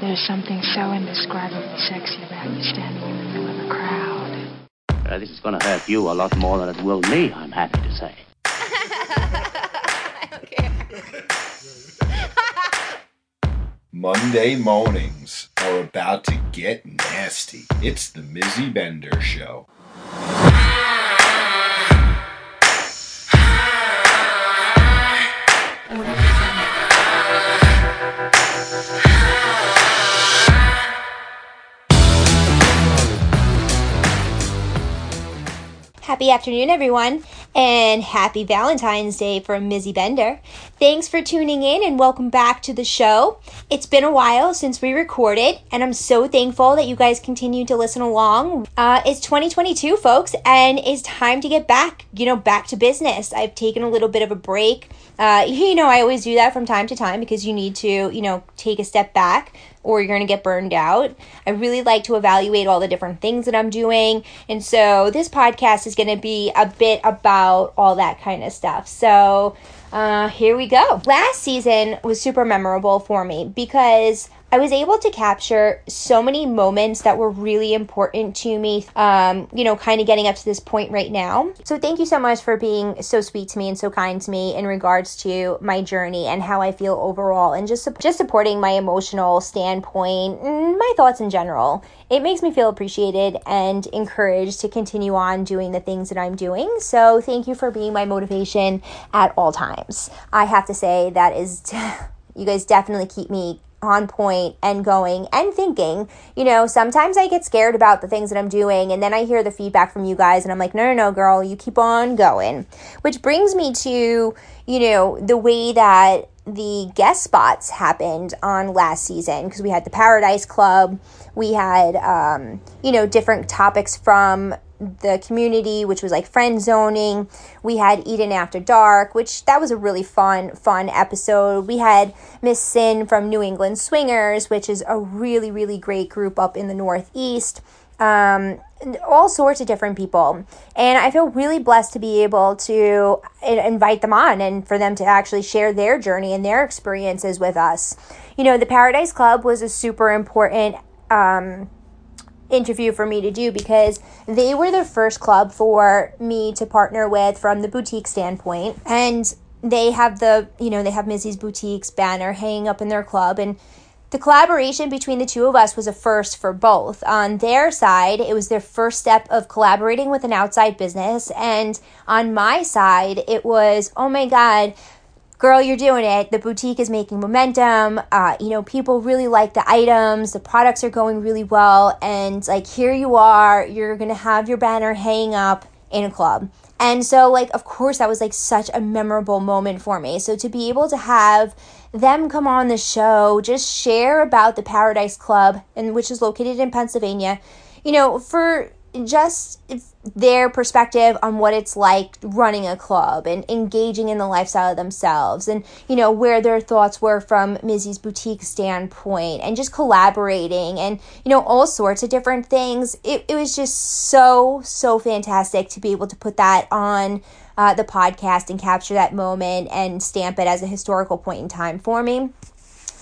There's something so indescribably sexy about you standing in the middle of a crowd. Uh, this is going to hurt you a lot more than it will me, I'm happy to say. I don't care. Monday mornings are about to get nasty. It's the Mizzy Bender Show. Happy afternoon, everyone, and happy Valentine's Day from Mizzy Bender. Thanks for tuning in and welcome back to the show. It's been a while since we recorded, and I'm so thankful that you guys continue to listen along. Uh, it's 2022, folks, and it's time to get back, you know, back to business. I've taken a little bit of a break. Uh, you know, I always do that from time to time because you need to, you know, take a step back or you're going to get burned out. I really like to evaluate all the different things that I'm doing. And so this podcast is going to be a bit about all that kind of stuff. So uh, here we go. Last season was super memorable for me because I was able to capture so many moments that were really important to me, um, you know, kind of getting up to this point right now. So, thank you so much for being so sweet to me and so kind to me in regards to my journey and how I feel overall, and just just supporting my emotional standpoint and my thoughts in general. It makes me feel appreciated and encouraged to continue on doing the things that I'm doing. So, thank you for being my motivation at all times. I have to say that is. you guys definitely keep me on point and going and thinking. You know, sometimes I get scared about the things that I'm doing and then I hear the feedback from you guys and I'm like, no, no, no, girl, you keep on going. Which brings me to, you know, the way that the guest spots happened on last season because we had the Paradise Club, we had, um, you know, different topics from the community, which was like friend zoning. We had Eden After Dark, which that was a really fun, fun episode. We had Miss Sin from New England Swingers, which is a really, really great group up in the Northeast. Um, all sorts of different people. And I feel really blessed to be able to invite them on and for them to actually share their journey and their experiences with us. You know, the Paradise Club was a super important um, interview for me to do because they were the first club for me to partner with from the boutique standpoint and they have the you know they have Mizzy's boutiques banner hanging up in their club and the collaboration between the two of us was a first for both. On their side, it was their first step of collaborating with an outside business. And on my side, it was, oh my God, girl, you're doing it. The boutique is making momentum. Uh, you know, people really like the items. The products are going really well. And like, here you are. You're going to have your banner hanging up in a club. And so, like, of course, that was like such a memorable moment for me. So to be able to have them come on the show, just share about the Paradise Club, and which is located in Pennsylvania, you know, for just their perspective on what it's like running a club and engaging in the lifestyle of themselves and you know where their thoughts were from Mizzy's boutique standpoint and just collaborating and you know all sorts of different things. It, it was just so so fantastic to be able to put that on uh, the podcast and capture that moment and stamp it as a historical point in time for me.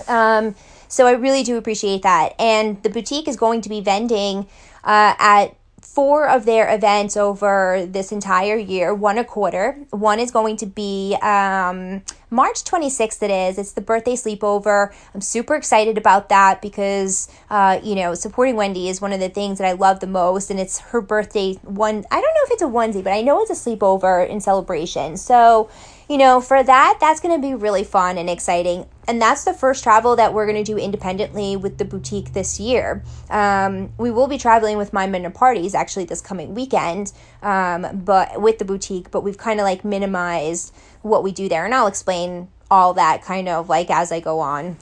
Um, so I really do appreciate that. And the boutique is going to be vending uh, at four of their events over this entire year, one a quarter. One is going to be um, March 26th, it is. It's the birthday sleepover. I'm super excited about that because, uh, you know, supporting Wendy is one of the things that I love the most. And it's her birthday one. I don't know if it's a onesie, but I know it's a sleepover in celebration. So, you know, for that, that's going to be really fun and exciting. And that's the first travel that we're going to do independently with the boutique this year. Um, we will be traveling with Mind Bender Parties actually this coming weekend, um, but with the boutique, but we've kind of like minimized what we do there. And I'll explain all that kind of like as I go on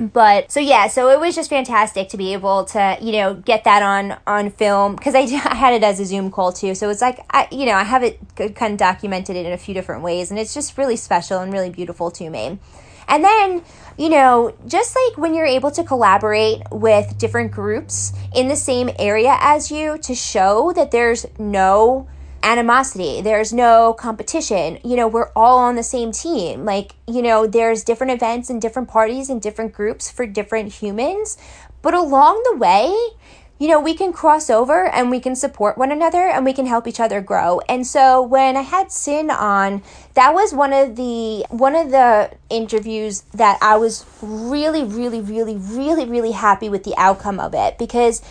but so yeah so it was just fantastic to be able to you know get that on on film because I, I had it as a zoom call too. So it's like i you know i have it kind of documented it in a few different ways and it's just really special and really beautiful to me. And then you know just like when you're able to collaborate with different groups in the same area as you to show that there's no animosity. There's no competition. You know, we're all on the same team. Like, you know, there's different events and different parties and different groups for different humans. But along the way, you know, we can cross over and we can support one another and we can help each other grow. And so when I had Sin on, that was one of the one of the interviews that I was really really really really really happy with the outcome of it because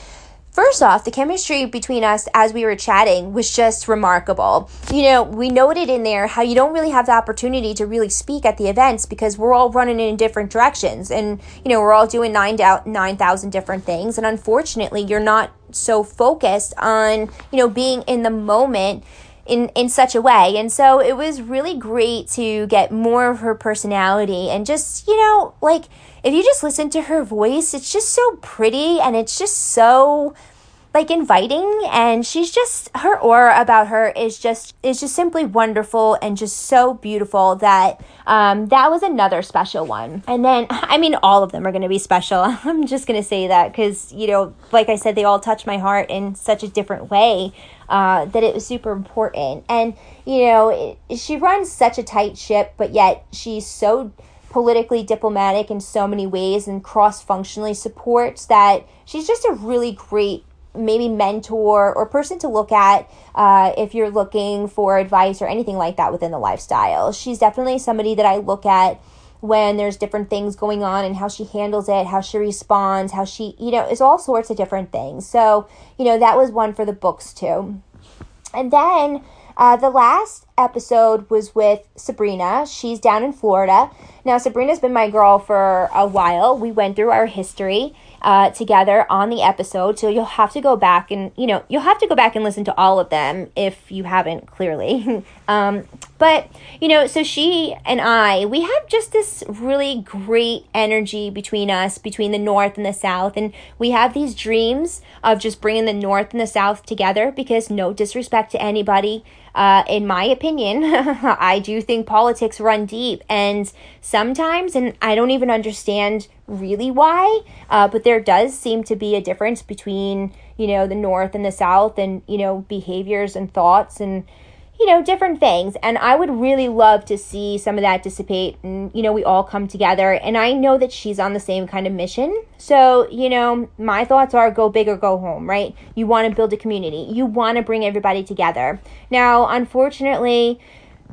First off, the chemistry between us as we were chatting was just remarkable. You know, we noted in there how you don't really have the opportunity to really speak at the events because we're all running in different directions and, you know, we're all doing 9,000 different things. And unfortunately, you're not so focused on, you know, being in the moment in in such a way. And so it was really great to get more of her personality and just, you know, like if you just listen to her voice, it's just so pretty and it's just so like inviting and she's just her aura about her is just is just simply wonderful and just so beautiful that um, that was another special one. And then i mean all of them are going to be special. I'm just going to say that because you know like i said they all touch my heart in such a different way uh, that it was super important. And you know it, she runs such a tight ship but yet she's so politically diplomatic in so many ways and cross functionally supports that she's just a really great maybe mentor or person to look at uh, if you're looking for advice or anything like that within the lifestyle. She's definitely somebody that I look at when there's different things going on and how she handles it, how she responds, how she, you know, is all sorts of different things. So, you know, that was one for the books too. And then uh, the last episode was with Sabrina. She's down in Florida. Now, Sabrina's been my girl for a while. We went through our history uh, together on the episode. So you'll have to go back and, you know, you'll have to go back and listen to all of them if you haven't clearly. um, but, you know, so she and I, we have just this really great energy between us, between the North and the South. And we have these dreams of just bringing the North and the South together because, no disrespect to anybody, uh, in my opinion, I do think politics run deep, and sometimes, and I don't even understand really why, uh, but there does seem to be a difference between you know the North and the South, and you know behaviors and thoughts and you know, different things. And I would really love to see some of that dissipate and, you know, we all come together. And I know that she's on the same kind of mission. So, you know, my thoughts are go big or go home, right? You want to build a community, you want to bring everybody together. Now, unfortunately,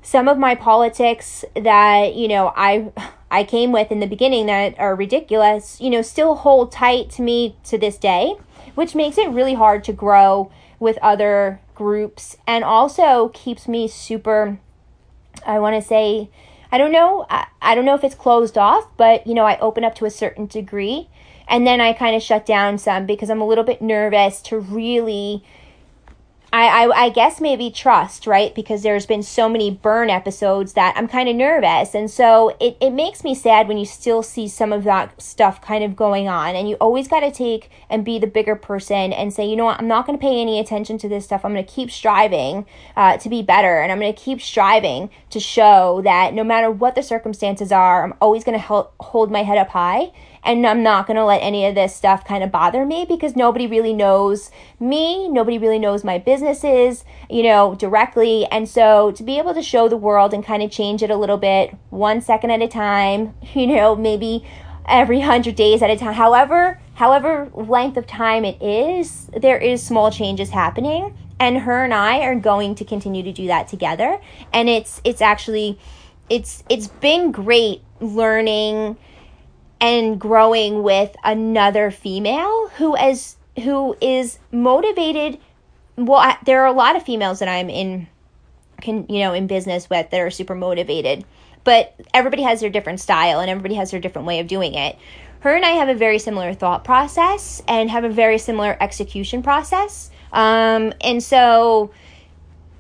some of my politics that, you know, I. I came with in the beginning that are ridiculous, you know, still hold tight to me to this day, which makes it really hard to grow with other groups and also keeps me super I want to say I don't know I, I don't know if it's closed off, but you know, I open up to a certain degree and then I kind of shut down some because I'm a little bit nervous to really I, I, I guess maybe trust, right? Because there's been so many burn episodes that I'm kind of nervous. And so it, it makes me sad when you still see some of that stuff kind of going on. And you always got to take and be the bigger person and say, you know what, I'm not going to pay any attention to this stuff. I'm going to keep striving uh, to be better. And I'm going to keep striving to show that no matter what the circumstances are, I'm always going to hold my head up high and I'm not going to let any of this stuff kind of bother me because nobody really knows me, nobody really knows my businesses, you know, directly. And so to be able to show the world and kind of change it a little bit, one second at a time, you know, maybe every 100 days at a time, however, however length of time it is, there is small changes happening and her and I are going to continue to do that together and it's it's actually it's it's been great learning and growing with another female who is who is motivated. Well I, there are a lot of females that i'm in can you know in business with that are super motivated but everybody has their different style and everybody has their different way of doing it. Her and i have a very similar thought process and have a very similar execution process. Um, and so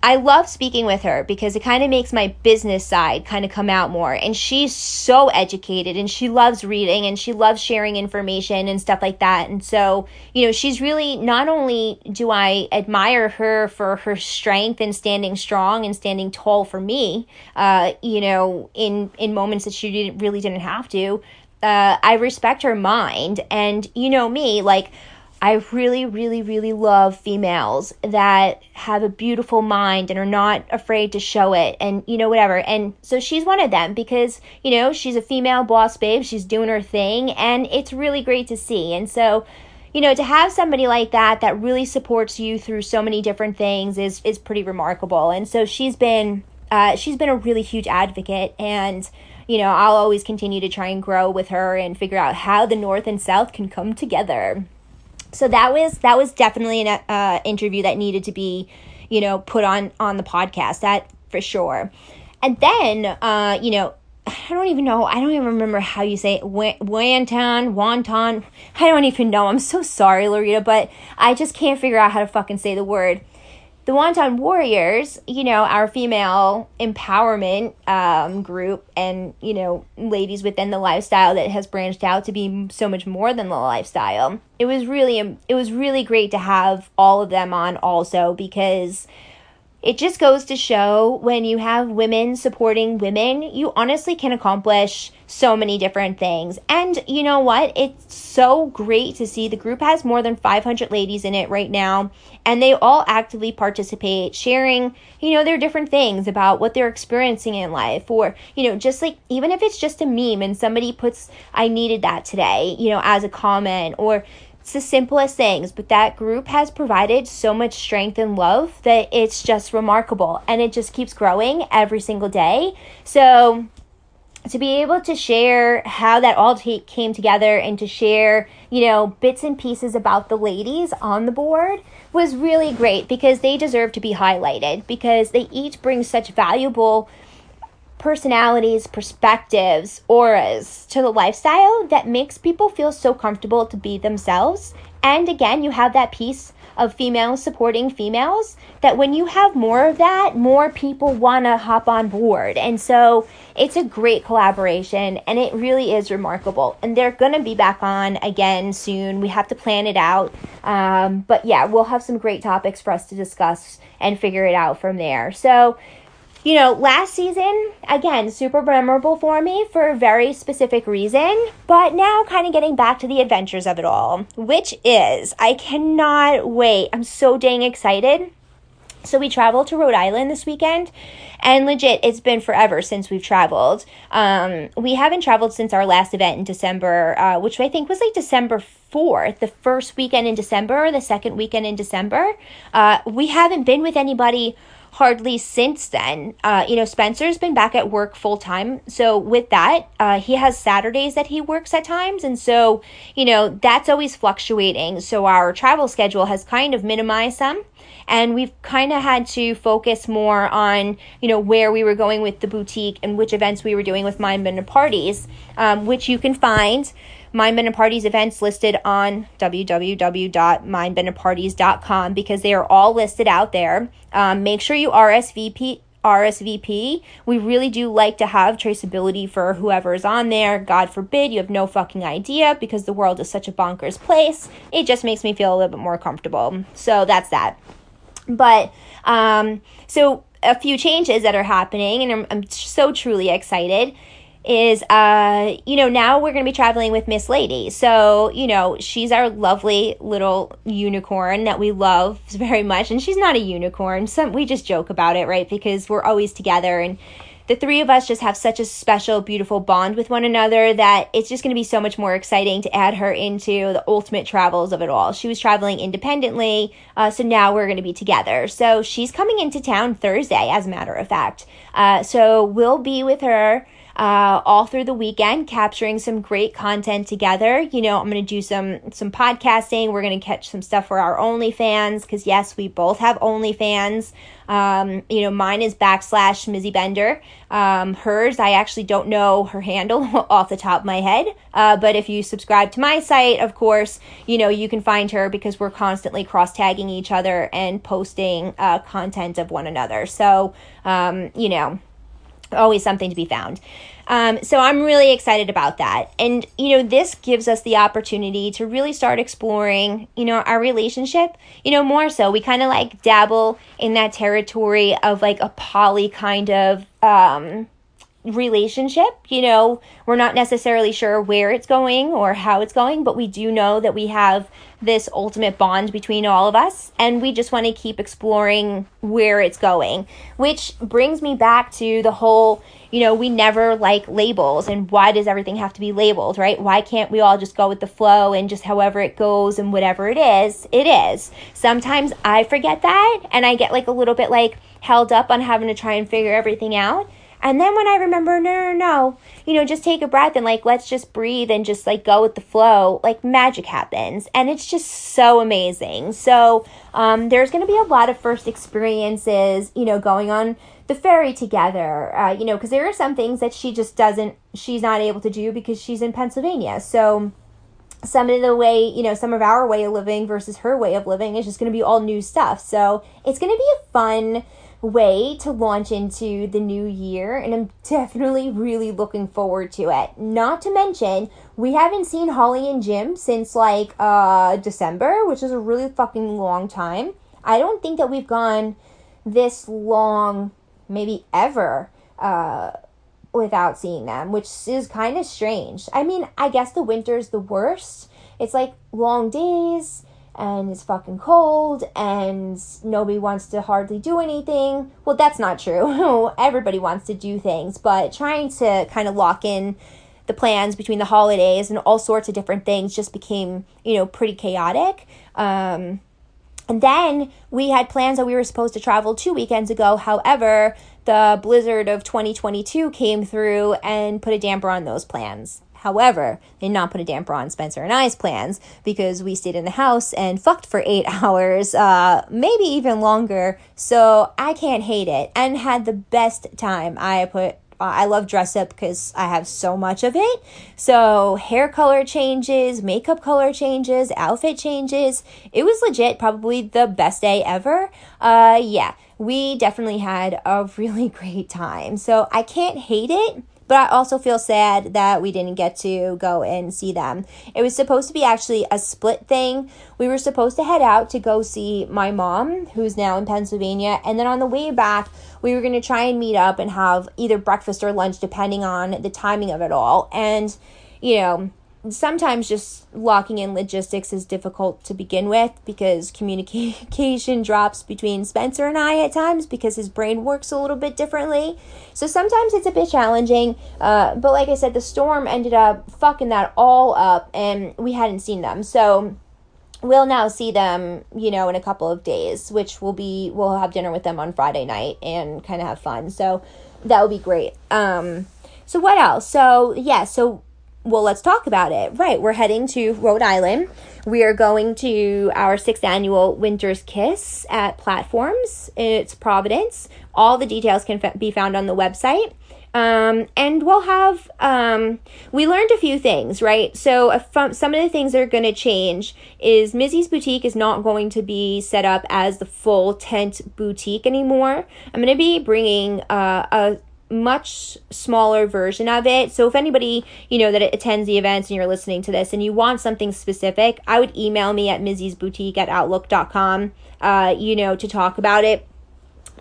I love speaking with her because it kind of makes my business side kind of come out more. And she's so educated and she loves reading and she loves sharing information and stuff like that. And so, you know, she's really not only do I admire her for her strength and standing strong and standing tall for me, uh, you know, in in moments that she didn't really didn't have to. Uh, I respect her mind, and you know me, like I really, really, really love females that have a beautiful mind and are not afraid to show it and, you know, whatever. And so she's one of them because, you know, she's a female boss babe. She's doing her thing and it's really great to see. And so, you know, to have somebody like that that really supports you through so many different things is, is pretty remarkable. And so she's been, uh, she's been a really huge advocate and, you know, I'll always continue to try and grow with her and figure out how the North and South can come together so that was that was definitely an uh, interview that needed to be you know put on on the podcast that for sure and then uh you know I don't even know. I don't even remember how you say it. Wanton, wonton. I don't even know. I'm so sorry, Loretta, but I just can't figure out how to fucking say the word the Wonton Warriors, you know, our female empowerment um, group, and you know, ladies within the lifestyle that has branched out to be so much more than the lifestyle. It was really, it was really great to have all of them on also because it just goes to show when you have women supporting women, you honestly can accomplish so many different things. And you know what? It's so great to see the group has more than 500 ladies in it right now, and they all actively participate, sharing, you know, their different things about what they're experiencing in life, or, you know, just like even if it's just a meme and somebody puts, I needed that today, you know, as a comment, or it's the simplest things, but that group has provided so much strength and love that it's just remarkable and it just keeps growing every single day. So, to be able to share how that all t- came together and to share, you know, bits and pieces about the ladies on the board was really great because they deserve to be highlighted because they each bring such valuable personalities, perspectives, auras to the lifestyle that makes people feel so comfortable to be themselves. And again, you have that piece of females supporting females that when you have more of that, more people want to hop on board. And so it's a great collaboration and it really is remarkable. And they're going to be back on again soon. We have to plan it out. Um, but yeah, we'll have some great topics for us to discuss and figure it out from there. So, you know, last season, again, super memorable for me for a very specific reason, but now kind of getting back to the adventures of it all, which is I cannot wait. I'm so dang excited. So we traveled to Rhode Island this weekend, and legit, it's been forever since we've traveled. Um, we haven't traveled since our last event in December, uh, which I think was like December 4th, the first weekend in December, the second weekend in December. Uh, we haven't been with anybody hardly since then. Uh, you know, Spencer's been back at work full time. So, with that, uh, he has Saturdays that he works at times. And so, you know, that's always fluctuating. So, our travel schedule has kind of minimized some. And we've kind of had to focus more on, you know, where we were going with the boutique and which events we were doing with Mind Bender Parties, um, which you can find Mind Bender Parties events listed on www.mindbenderparties.com because they are all listed out there. Um, make sure you RSVP RSVP. We really do like to have traceability for whoever is on there. God forbid you have no fucking idea because the world is such a bonkers place. It just makes me feel a little bit more comfortable. So that's that. But um, so a few changes that are happening, and I'm, I'm so truly excited is uh you know now we're going to be traveling with miss lady. So you know she's our lovely little unicorn that we love very much. And she's not a unicorn. Some we just joke about it right? Because we're always together. And the three of us just have such a special beautiful bond with one another that it's just going to be so much more exciting to add her into the ultimate travels of it all. She was traveling independently uh, so now we're going to be together. So she's coming into town thursday as a matter of fact. Uh, so we'll be with her uh, all through the weekend, capturing some great content together. You know, I'm going to do some some podcasting. We're going to catch some stuff for our OnlyFans because yes, we both have OnlyFans. Um, you know, mine is backslash Mizzy Bender. Um, hers, I actually don't know her handle off the top of my head. Uh, but if you subscribe to my site, of course, you know, you can find her because we're constantly cross tagging each other and posting uh, content of one another. So, um, you know, always something to be found. Um, so I'm really excited about that. And, you know, this gives us the opportunity to really start exploring, you know, our relationship, you know, more so. We kind of like dabble in that territory of like a poly kind of, um, relationship. You know, we're not necessarily sure where it's going or how it's going, but we do know that we have this ultimate bond between all of us and we just want to keep exploring where it's going. Which brings me back to the whole you know we never like labels and why does everything have to be labeled right? Why can't we all just go with the flow and just however it goes and whatever it is it is. Sometimes i forget that and i get like a little bit like held up on having to try and figure everything out and then when I remember, no, no, no, you know, just take a breath and like, let's just breathe and just like go with the flow, like magic happens. And it's just so amazing. So, um, there's going to be a lot of first experiences, you know, going on the ferry together, uh, you know, because there are some things that she just doesn't, she's not able to do because she's in Pennsylvania. So, some of the way, you know, some of our way of living versus her way of living is just going to be all new stuff. So, it's going to be a fun, way to launch into the new year, and I'm definitely really looking forward to it. Not to mention, we haven't seen Holly and Jim since like uh, December, which is a really fucking long time. I don't think that we've gone this long, maybe ever, uh, without seeing them, which is kind of strange. I mean, I guess the winter's the worst. It's like long days and it's fucking cold and nobody wants to hardly do anything. Well, that's not true. Everybody wants to do things, but trying to kind of lock in the plans between the holidays and all sorts of different things just became, you know, pretty chaotic. Um, and then we had plans that we were supposed to travel two weekends ago. However, the blizzard of 2022 came through and put a damper on those plans. However, they did not put a damper on Spencer and I's plans because we stayed in the house and fucked for eight hours, uh, maybe even longer. So I can't hate it and had the best time. I put I love dress up because I have so much of it. So, hair color changes, makeup color changes, outfit changes. It was legit, probably the best day ever. Uh, yeah, we definitely had a really great time. So, I can't hate it but I also feel sad that we didn't get to go and see them. It was supposed to be actually a split thing. We were supposed to head out to go see my mom, who's now in Pennsylvania, and then on the way back, we were going to try and meet up and have either breakfast or lunch, depending on the timing of it all. And, you know, sometimes just locking in logistics is difficult to begin with because communication drops between Spencer and I at times because his brain works a little bit differently. So sometimes it's a bit challenging. Uh, but like I said, the storm ended up fucking that all up and we hadn't seen them. So we'll now see them, you know, in a couple of days, which will be, we'll have dinner with them on Friday night and kind of have fun. So that will be great. Um, so what else? So yeah, so well, let's talk about it. Right, we're heading to Rhode Island. We are going to our sixth annual Winter's Kiss at Platforms. It's Providence. All the details can f- be found on the website. Um, and we'll have, um, we learned a few things, right? So, some of the things that are going to change is Mizzy's Boutique is not going to be set up as the full tent boutique anymore. I'm going to be bringing uh, a much smaller version of it. So if anybody, you know, that attends the events and you're listening to this and you want something specific, I would email me at Mizzy's Boutique at Outlook.com, uh, you know, to talk about it.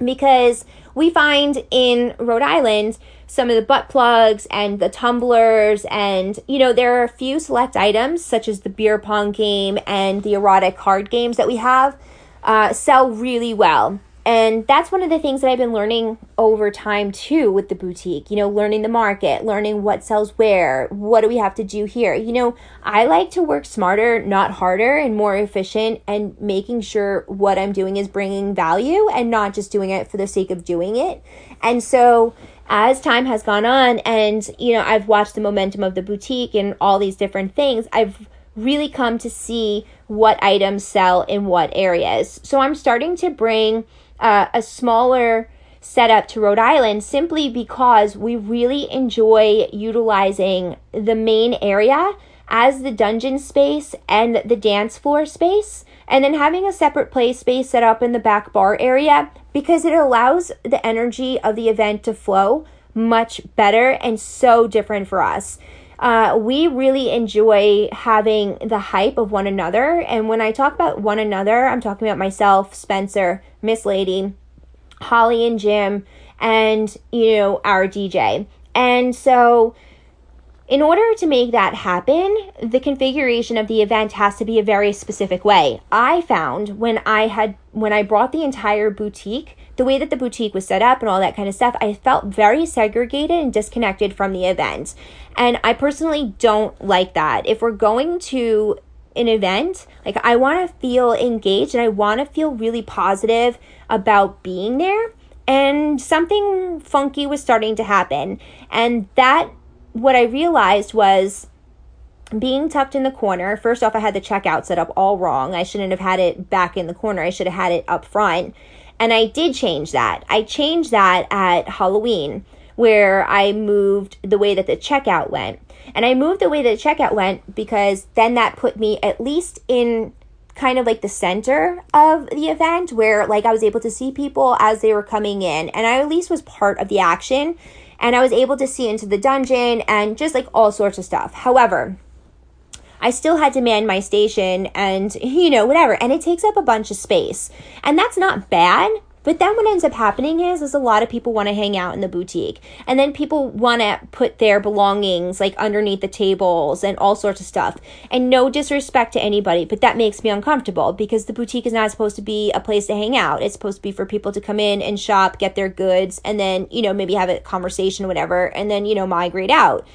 Because we find in Rhode Island some of the butt plugs and the tumblers and you know there are a few select items such as the beer pong game and the erotic card games that we have uh, sell really well and that's one of the things that I've been learning over time too with the boutique, you know, learning the market, learning what sells where, what do we have to do here. You know, I like to work smarter, not harder, and more efficient, and making sure what I'm doing is bringing value and not just doing it for the sake of doing it. And so, as time has gone on, and you know, I've watched the momentum of the boutique and all these different things, I've really come to see what items sell in what areas. So, I'm starting to bring uh, a smaller setup to Rhode Island simply because we really enjoy utilizing the main area as the dungeon space and the dance floor space, and then having a separate play space set up in the back bar area because it allows the energy of the event to flow much better and so different for us. Uh, we really enjoy having the hype of one another. And when I talk about one another, I'm talking about myself, Spencer, Miss Lady, Holly and Jim, and, you know, our DJ. And so, in order to make that happen, the configuration of the event has to be a very specific way. I found when I had when I brought the entire boutique, the way that the boutique was set up and all that kind of stuff, I felt very segregated and disconnected from the event. And I personally don't like that. If we're going to an event, like I want to feel engaged and I want to feel really positive about being there. And something funky was starting to happen. And that what I realized was being tucked in the corner. First off, I had the checkout set up all wrong. I shouldn't have had it back in the corner. I should have had it up front. And I did change that. I changed that at Halloween, where I moved the way that the checkout went. And I moved the way that the checkout went because then that put me at least in kind of like the center of the event where like I was able to see people as they were coming in and I at least was part of the action and I was able to see into the dungeon and just like all sorts of stuff. However, I still had to man my station and, you know, whatever. And it takes up a bunch of space. And that's not bad. But then what ends up happening is, is a lot of people want to hang out in the boutique. And then people want to put their belongings like underneath the tables and all sorts of stuff. And no disrespect to anybody, but that makes me uncomfortable because the boutique is not supposed to be a place to hang out. It's supposed to be for people to come in and shop, get their goods, and then, you know, maybe have a conversation or whatever, and then, you know, migrate out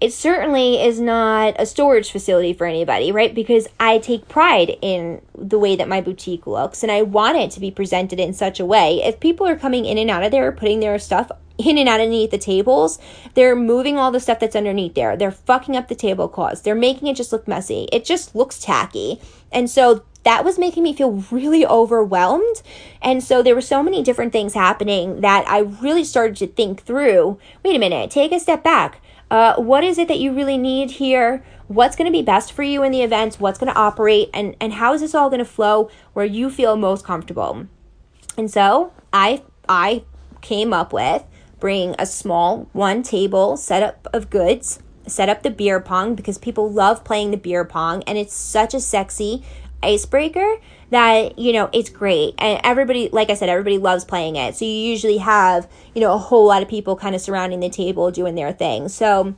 it certainly is not a storage facility for anybody, right? Because I take pride in the way that my boutique looks and I want it to be presented in such a way. If people are coming in and out of there, putting their stuff in and out underneath the tables, they're moving all the stuff that's underneath there. They're fucking up the tablecloths. They're making it just look messy. It just looks tacky. And so that was making me feel really overwhelmed. And so there were so many different things happening that I really started to think through wait a minute, take a step back uh, what is it that you really need here? What's going to be best for you in the events? What's going to operate? And, and how is this all going to flow where you feel most comfortable? And so I, I came up with bring a small one table setup of goods, set up the beer pong because people love playing the beer pong and it's such a sexy icebreaker that you know it's great. And everybody like i said everybody loves playing it. So you usually have you know a whole lot of people kind of surrounding the table doing their thing. So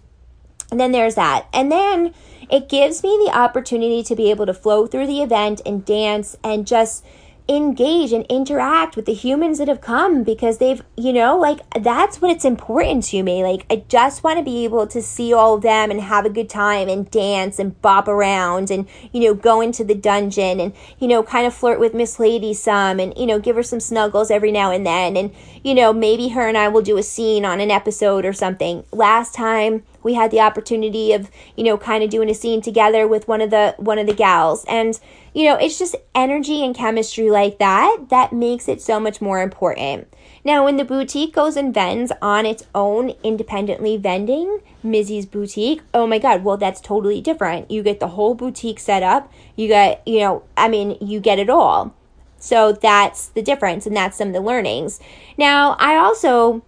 and then there's that. And then it gives me the opportunity to be able to flow through the event and dance and just engage and interact with the humans that have come because they've, you know, like that's what it's important to me. Like, I just want to be able to see all of them and have a good time and dance and bop around and, you know, go into the dungeon and, you know, kind of flirt with Miss Lady some and, you know, give her some snuggles every now and then. And, you know, maybe her and I will do a scene on an episode or something. Last time, we had the opportunity of you know kind of doing a scene together with one of the one of the gals. And you know it's just energy and chemistry like that that makes it so much more important. Now when the boutique goes and vends on its own independently vending Mizzy's boutique oh my god well that's totally different. You get the whole boutique set up. You get you know i mean you get it all so that's the difference and that's some of the learnings now i also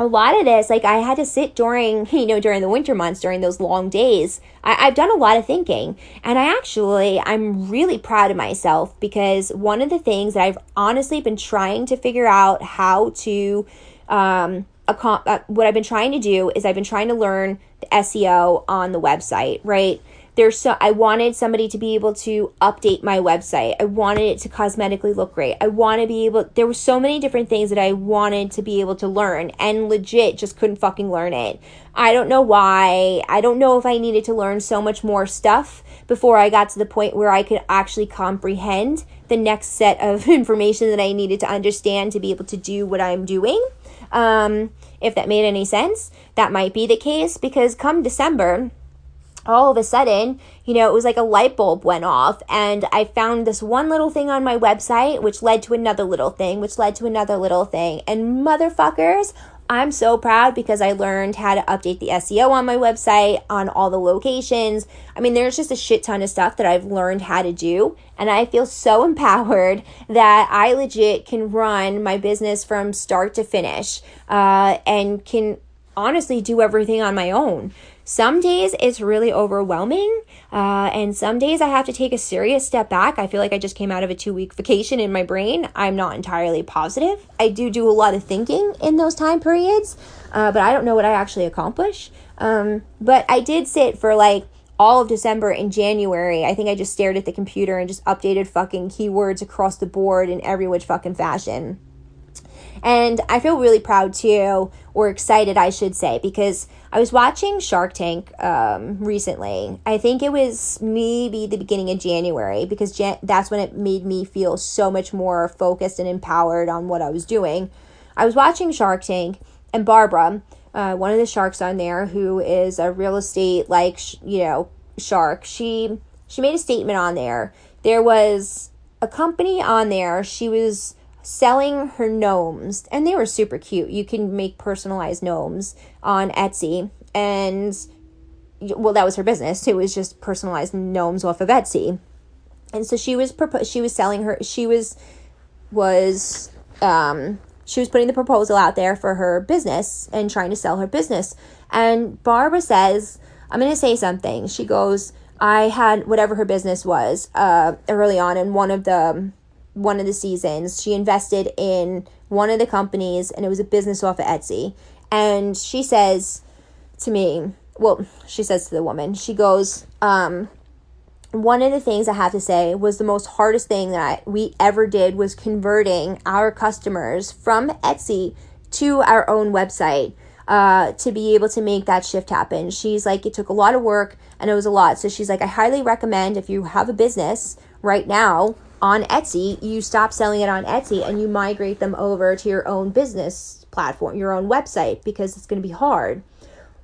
a lot of this, like I had to sit during, you know, during the winter months, during those long days. I, have done a lot of thinking. And I actually, I'm really proud of myself because one of the things that I've honestly been trying to figure out how to, um, uh, what I've been trying to do is I've been trying to learn the SEO on the website, right? There's so I wanted somebody to be able to update my website. I wanted it to cosmetically look great. I want to be able there were so many different things that I wanted to be able to learn and legit just couldn't fucking learn it. I don't know why. I don't know if I needed to learn so much more stuff before I got to the point where I could actually comprehend the next set of information that I needed to understand to be able to do what I'm doing. Um, if that made any sense, that might be the case because come December, all of a sudden, you know, it was like a light bulb went off, and I found this one little thing on my website, which led to another little thing, which led to another little thing. And motherfuckers, I'm so proud because I learned how to update the SEO on my website, on all the locations. I mean, there's just a shit ton of stuff that I've learned how to do. And I feel so empowered that I legit can run my business from start to finish uh, and can honestly do everything on my own. Some days it's really overwhelming, uh, and some days I have to take a serious step back. I feel like I just came out of a two week vacation in my brain. I'm not entirely positive. I do do a lot of thinking in those time periods, uh, but I don't know what I actually accomplish. Um, but I did sit for like all of December and January. I think I just stared at the computer and just updated fucking keywords across the board in every which fucking fashion. And I feel really proud too, or excited, I should say, because I was watching Shark Tank um, recently. I think it was maybe the beginning of January, because Jan- that's when it made me feel so much more focused and empowered on what I was doing. I was watching Shark Tank, and Barbara, uh, one of the sharks on there, who is a real estate like sh- you know shark, she she made a statement on there. There was a company on there. She was selling her gnomes and they were super cute. You can make personalized gnomes on Etsy and well that was her business. It was just personalized gnomes off of Etsy. And so she was propo- she was selling her she was was um she was putting the proposal out there for her business and trying to sell her business. And Barbara says, I'm going to say something. She goes, I had whatever her business was uh, early on in one of the one of the seasons. She invested in one of the companies and it was a business off of Etsy. And she says to me, well, she says to the woman, she goes, um, one of the things I have to say was the most hardest thing that we ever did was converting our customers from Etsy to our own website uh, to be able to make that shift happen. She's like, it took a lot of work and it was a lot. So she's like, I highly recommend if you have a business right now on Etsy, you stop selling it on Etsy and you migrate them over to your own business platform, your own website, because it's going to be hard.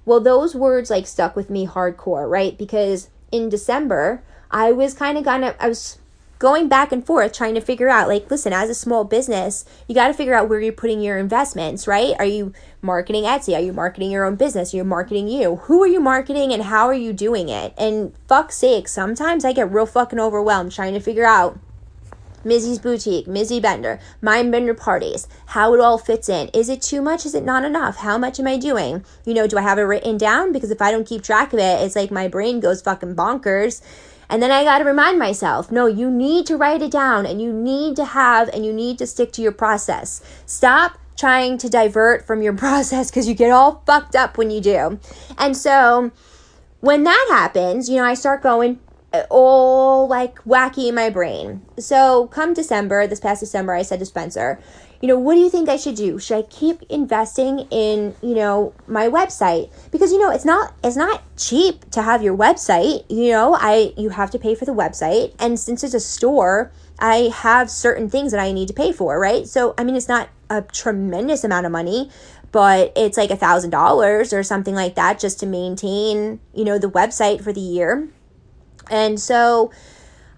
Well, those words like stuck with me hardcore, right? Because in December, I was kind of gonna, I was going back and forth trying to figure out like listen as a small business you got to figure out where you're putting your investments right? Are you marketing etsy? Are you marketing your own business? Are you marketing you? Who are you marketing and how are you doing it? And fuck's sake sometimes i get real fucking overwhelmed trying to figure out Mizzy's Boutique, Mizzy Bender, Mind Bender Parties, how it all fits in. Is it too much? Is it not enough? How much am I doing? You know, do I have it written down? Because if I don't keep track of it, it's like my brain goes fucking bonkers. And then I got to remind myself no, you need to write it down and you need to have and you need to stick to your process. Stop trying to divert from your process because you get all fucked up when you do. And so when that happens, you know, I start going, all like wacky in my brain. So come December, this past December, I said to Spencer, you know, what do you think I should do? Should I keep investing in, you know, my website? Because you know, it's not it's not cheap to have your website. You know, I you have to pay for the website, and since it's a store, I have certain things that I need to pay for, right? So I mean, it's not a tremendous amount of money, but it's like a thousand dollars or something like that just to maintain, you know, the website for the year. And so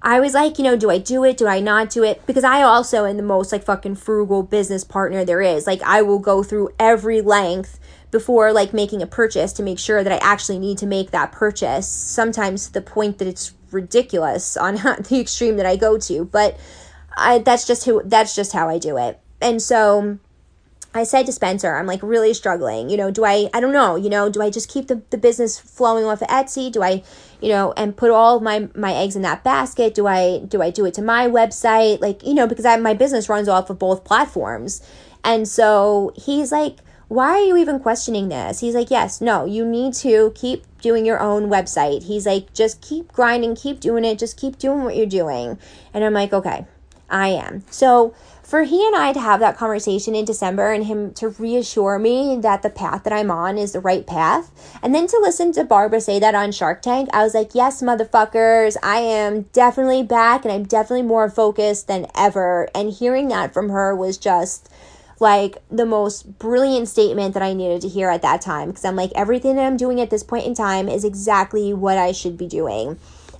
I was like, you know, do I do it? Do I not do it? Because I also am the most like fucking frugal business partner there is. Like I will go through every length before like making a purchase to make sure that I actually need to make that purchase. Sometimes to the point that it's ridiculous on the extreme that I go to, but I that's just who that's just how I do it. And so I said to Spencer, I'm like really struggling. You know, do I, I don't know, you know, do I just keep the, the business flowing off of Etsy? Do I, you know, and put all my, my eggs in that basket? Do I, do I do it to my website? Like, you know, because I, my business runs off of both platforms. And so he's like, why are you even questioning this? He's like, yes, no, you need to keep doing your own website. He's like, just keep grinding, keep doing it, just keep doing what you're doing. And I'm like, okay, I am. So, for he and I to have that conversation in December and him to reassure me that the path that I'm on is the right path. And then to listen to Barbara say that on Shark Tank, I was like, yes, motherfuckers, I am definitely back and I'm definitely more focused than ever. And hearing that from her was just like the most brilliant statement that I needed to hear at that time because I'm like, everything that I'm doing at this point in time is exactly what I should be doing.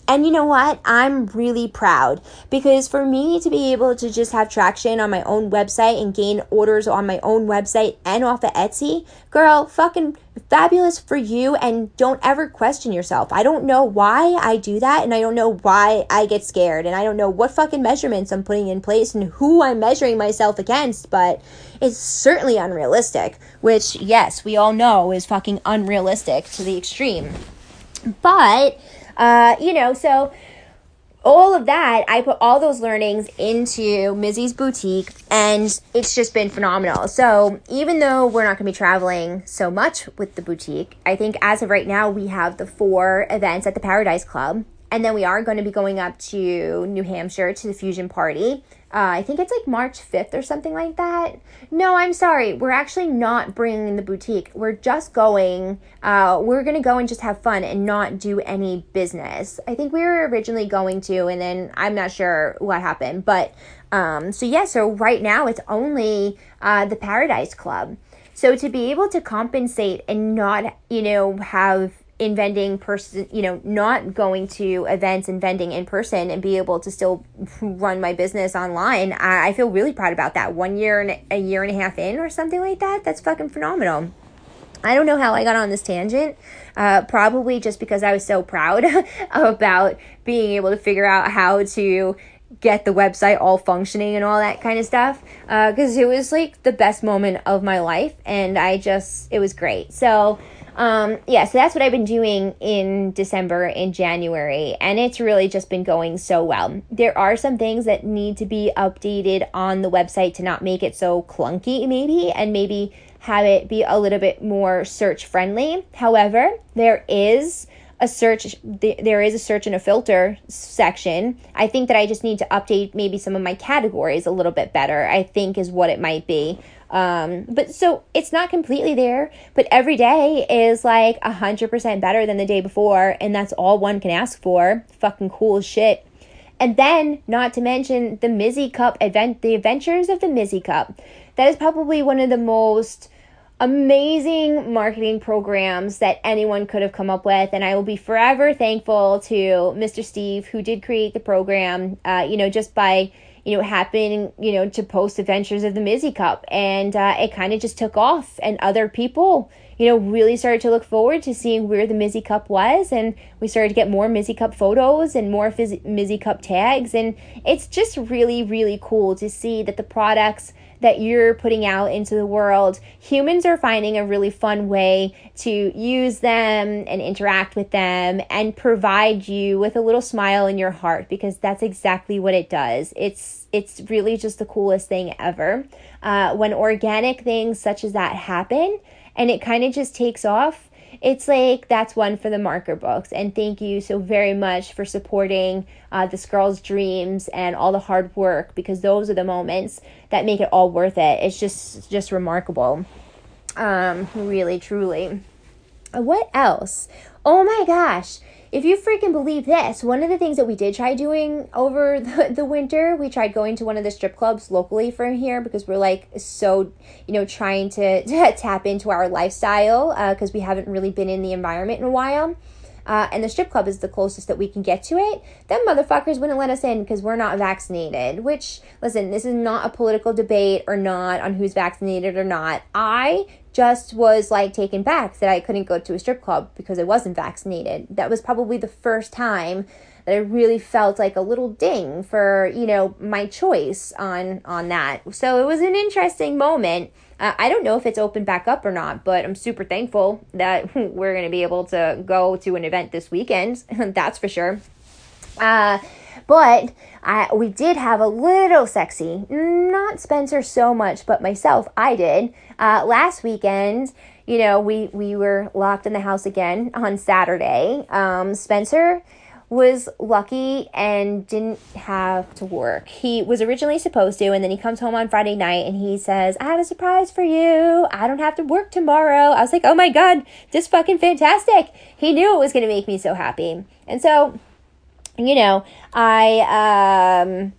And you know what? I'm really proud because for me to be able to just have traction on my own website and gain orders on my own website and off of Etsy, girl, fucking fabulous for you. And don't ever question yourself. I don't know why I do that and I don't know why I get scared and I don't know what fucking measurements I'm putting in place and who I'm measuring myself against, but it's certainly unrealistic, which, yes, we all know is fucking unrealistic to the extreme. But, uh, you know, so all of that, I put all those learnings into Mizzy's boutique, and it's just been phenomenal. So, even though we're not going to be traveling so much with the boutique, I think as of right now, we have the four events at the Paradise Club, and then we are going to be going up to New Hampshire to the Fusion Party. Uh, I think it's like March 5th or something like that. No, I'm sorry. We're actually not bringing the boutique. We're just going, uh, we're going to go and just have fun and not do any business. I think we were originally going to, and then I'm not sure what happened. But, um, so yeah, so right now it's only uh, the Paradise Club. So to be able to compensate and not, you know, have in vending person you know not going to events and vending in person and be able to still run my business online I, I, feel really proud about that one year and a year and a half in or something like that that's fucking phenomenal I don't know how I got on this tangent. Uh, probably just because I was so proud about being able to figure out how to get the website all functioning and all that kind of stuff. Because uh, it was like the best moment of my life, and I just, it was great. So, um, yeah, so that's what I've been doing in December and January, and it's really just been going so well. There are some things that need to be updated on the website to not make it so clunky, maybe, and maybe have it be a little bit more search friendly. However, there is a search there is a search and a filter section i think that i just need to update maybe some of my categories a little bit better i think is what it might be um, but so it's not completely there, but every day is like a hundred percent better than the day before, and that's all one can ask for. Fucking cool shit. And then, not to mention the Mizzy Cup event, the adventures of the Mizzy Cup. That is probably one of the most amazing marketing programs that anyone could have come up with. And I will be forever thankful to Mr. Steve, who did create the program, uh, you know, just by you know, happening, you know, to post Adventures of the Mizzy Cup. And uh, it kind of just took off. And other people, you know, really started to look forward to seeing where the Mizzy Cup was. And we started to get more Mizzy Cup photos and more Fizz- Mizzy Cup tags. And it's just really, really cool to see that the products that you're putting out into the world, humans are finding a really fun way to use them and interact with them and provide you with a little smile in your heart because that's exactly what it does. It's it's really just the coolest thing ever. Uh, when organic things such as that happen and it kind of just takes off it's like that's one for the marker books. And thank you so very much for supporting uh, this girl's dreams and all the hard work because those are the moments that make it all worth it. It's just just remarkable. Um, really, truly. What else? Oh my gosh if you freaking believe this, one of the things that we did try doing over the, the winter, we tried going to one of the strip clubs locally from here because we're like so, you know, trying to, to tap into our lifestyle because uh, we haven't really been in the environment in a while. Uh, and the strip club is the closest that we can get to it. Them motherfuckers wouldn't let us in because we're not vaccinated. Which, listen, this is not a political debate or not on who's vaccinated or not. I just was like taken back that I couldn't go to a strip club because I wasn't vaccinated. That was probably the first time that I really felt like a little ding for, you know, my choice on on that. So it was an interesting moment. Uh, I don't know if it's opened back up or not, but I'm super thankful that we're going to be able to go to an event this weekend. That's for sure. Uh, but I, we did have a little sexy, not Spencer so much, but myself, I did. Uh, last weekend, you know, we, we were locked in the house again on Saturday. Um, Spencer was lucky and didn't have to work. He was originally supposed to, and then he comes home on Friday night and he says, I have a surprise for you. I don't have to work tomorrow. I was like, oh my God, this fucking fantastic. He knew it was going to make me so happy. And so you know, I um,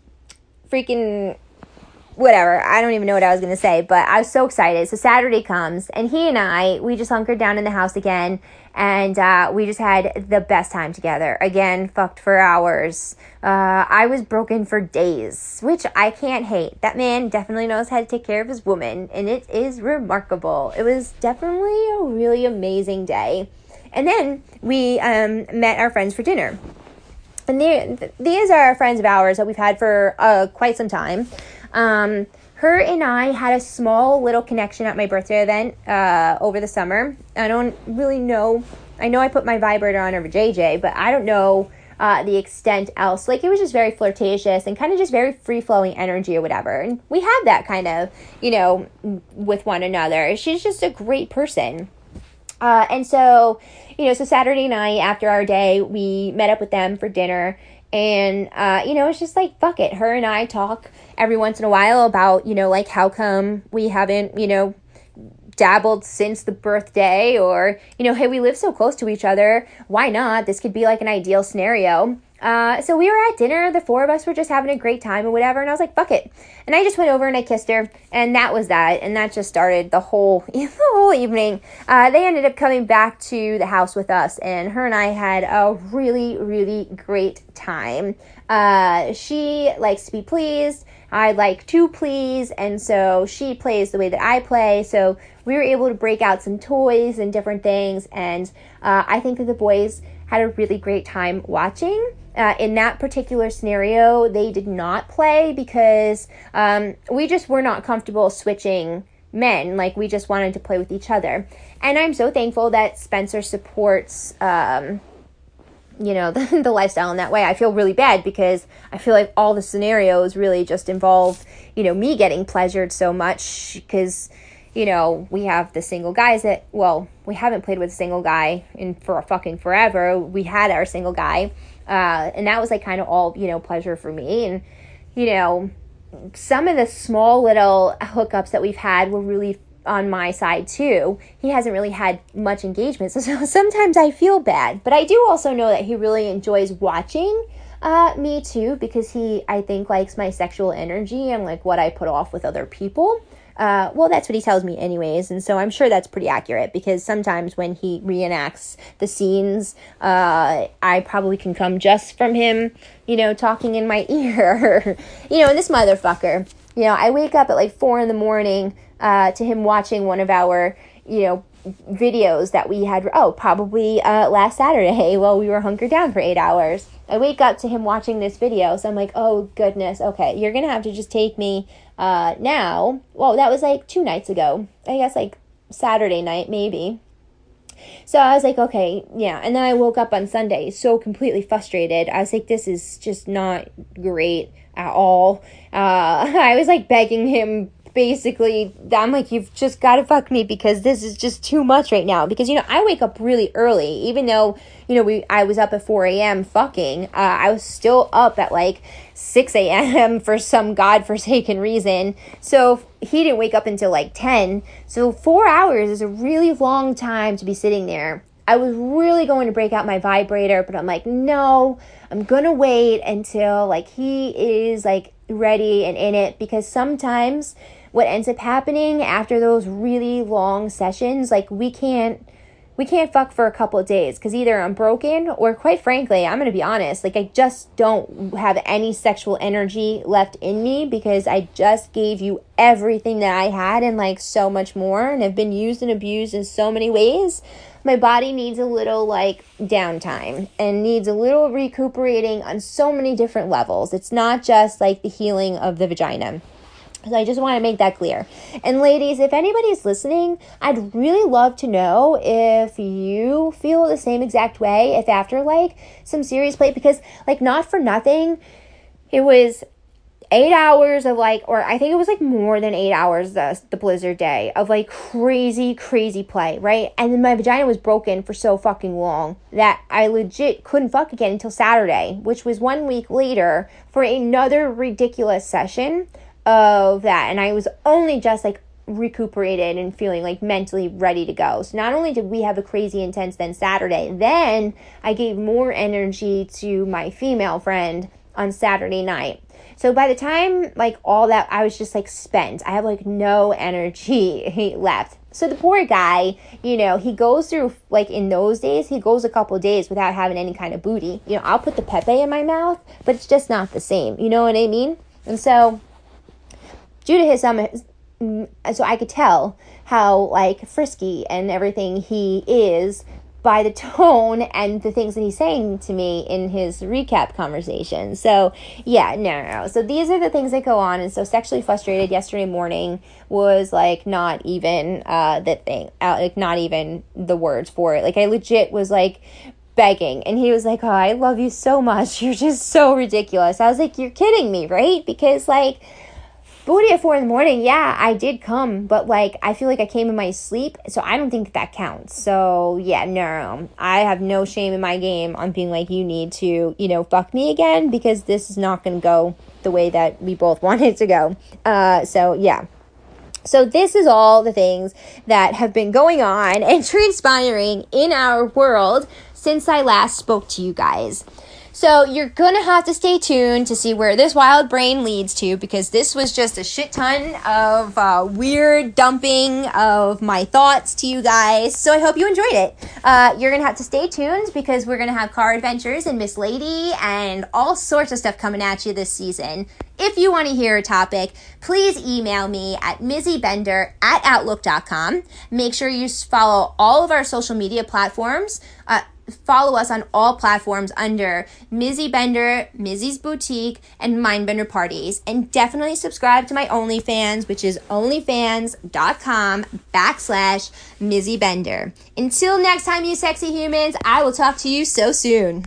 freaking whatever. I don't even know what I was going to say, but I was so excited. So Saturday comes, and he and I, we just hunkered down in the house again, and uh, we just had the best time together. Again, fucked for hours. Uh, I was broken for days, which I can't hate. That man definitely knows how to take care of his woman, and it is remarkable. It was definitely a really amazing day. And then we um, met our friends for dinner. And these are friends of ours that we've had for uh, quite some time. Um, her and I had a small little connection at my birthday event uh, over the summer. I don't really know. I know I put my vibrator on over JJ, but I don't know uh, the extent else. Like it was just very flirtatious and kind of just very free flowing energy or whatever. And we have that kind of, you know, with one another. She's just a great person. Uh, and so, you know, so Saturday night after our day, we met up with them for dinner. And, uh, you know, it's just like, fuck it. Her and I talk every once in a while about, you know, like how come we haven't, you know, dabbled since the birthday or, you know, hey, we live so close to each other. Why not? This could be like an ideal scenario. Uh, so we were at dinner. The four of us were just having a great time and whatever. And I was like, fuck it. And I just went over and I kissed her. And that was that. And that just started the whole, the whole evening. Uh, they ended up coming back to the house with us. And her and I had a really, really great time. Uh, she likes to be pleased. I like to please, and so she plays the way that I play. So we were able to break out some toys and different things, and uh, I think that the boys had a really great time watching. Uh, in that particular scenario, they did not play because um, we just were not comfortable switching men. Like, we just wanted to play with each other. And I'm so thankful that Spencer supports um, you know the, the lifestyle in that way i feel really bad because i feel like all the scenarios really just involve you know me getting pleasured so much because you know we have the single guys that well we haven't played with a single guy in for fucking forever we had our single guy uh, and that was like kind of all you know pleasure for me and you know some of the small little hookups that we've had were really on my side too. He hasn't really had much engagement, so, so sometimes I feel bad. But I do also know that he really enjoys watching uh, me too because he, I think, likes my sexual energy and like what I put off with other people. Uh, well, that's what he tells me, anyways, and so I'm sure that's pretty accurate because sometimes when he reenacts the scenes, uh, I probably can come just from him, you know, talking in my ear. you know, and this motherfucker, you know, I wake up at like four in the morning uh, to him watching one of our, you know, videos that we had, oh, probably uh, last Saturday while we were hunkered down for eight hours. I wake up to him watching this video, so I'm like, oh goodness, okay, you're gonna have to just take me uh, now. Well, that was like two nights ago. I guess like Saturday night, maybe. So I was like, okay, yeah. And then I woke up on Sunday so completely frustrated. I was like, this is just not great at all. Uh, I was like begging him basically I'm like you've just got to fuck me because this is just too much right now because you know I wake up really early even though you know we I was up at 4 a.m. fucking uh, I was still up at like 6 a.m. for some godforsaken reason so he didn't wake up until like 10 so four hours is a really long time to be sitting there I was really going to break out my vibrator but I'm like no I'm gonna wait until like he is like ready and in it because sometimes what ends up happening after those really long sessions, like we can't we can't fuck for a couple of days because either I'm broken or quite frankly, I'm gonna be honest, like I just don't have any sexual energy left in me because I just gave you everything that I had and like so much more and have been used and abused in so many ways. My body needs a little like downtime and needs a little recuperating on so many different levels. It's not just like the healing of the vagina. So I just want to make that clear. And ladies, if anybody's listening, I'd really love to know if you feel the same exact way if after like some serious play because like not for nothing, it was eight hours of like or I think it was like more than eight hours the, the blizzard day of like crazy, crazy play, right? And then my vagina was broken for so fucking long that I legit couldn't fuck again until Saturday, which was one week later for another ridiculous session of that. And I was only just like recuperated and feeling like mentally ready to go. So not only did we have a crazy intense then Saturday, then I gave more energy to my female friend on Saturday night. So by the time like all that, I was just like spent. I have like no energy left. So the poor guy, you know, he goes through like in those days, he goes a couple days without having any kind of booty. You know, I'll put the Pepe in my mouth, but it's just not the same. You know what I mean? And so due to his um so I could tell how like frisky and everything he is by the tone and the things that he's saying to me in his recap conversation. So, yeah, no, no, no. So, these are the things that go on. And so, sexually frustrated yesterday morning was like not even uh, the thing, uh, like not even the words for it. Like, I legit was like, begging and he was like oh i love you so much you're just so ridiculous i was like you're kidding me right because like Booty at four in the morning, yeah, I did come, but like I feel like I came in my sleep, so I don't think that, counts. So yeah, no, I have no shame in my game on being like, you need to, you know, fuck me again because this is not to go the way that we both want it to go. Uh, so yeah. So this is all the things that have been going on and transpiring in our world since I last spoke to you guys. So you're gonna have to stay tuned to see where this wild brain leads to because this was just a shit ton of uh, weird dumping of my thoughts to you guys. So I hope you enjoyed it. Uh, you're gonna have to stay tuned because we're gonna have car adventures and Miss Lady and all sorts of stuff coming at you this season. If you want to hear a topic, please email me at mizzybender at outlook.com. Make sure you follow all of our social media platforms. Follow us on all platforms under Mizzy Bender, Mizzy's Boutique, and Mindbender Parties. And definitely subscribe to my OnlyFans, which is onlyfans.com backslash Mizzy Bender. Until next time, you sexy humans, I will talk to you so soon.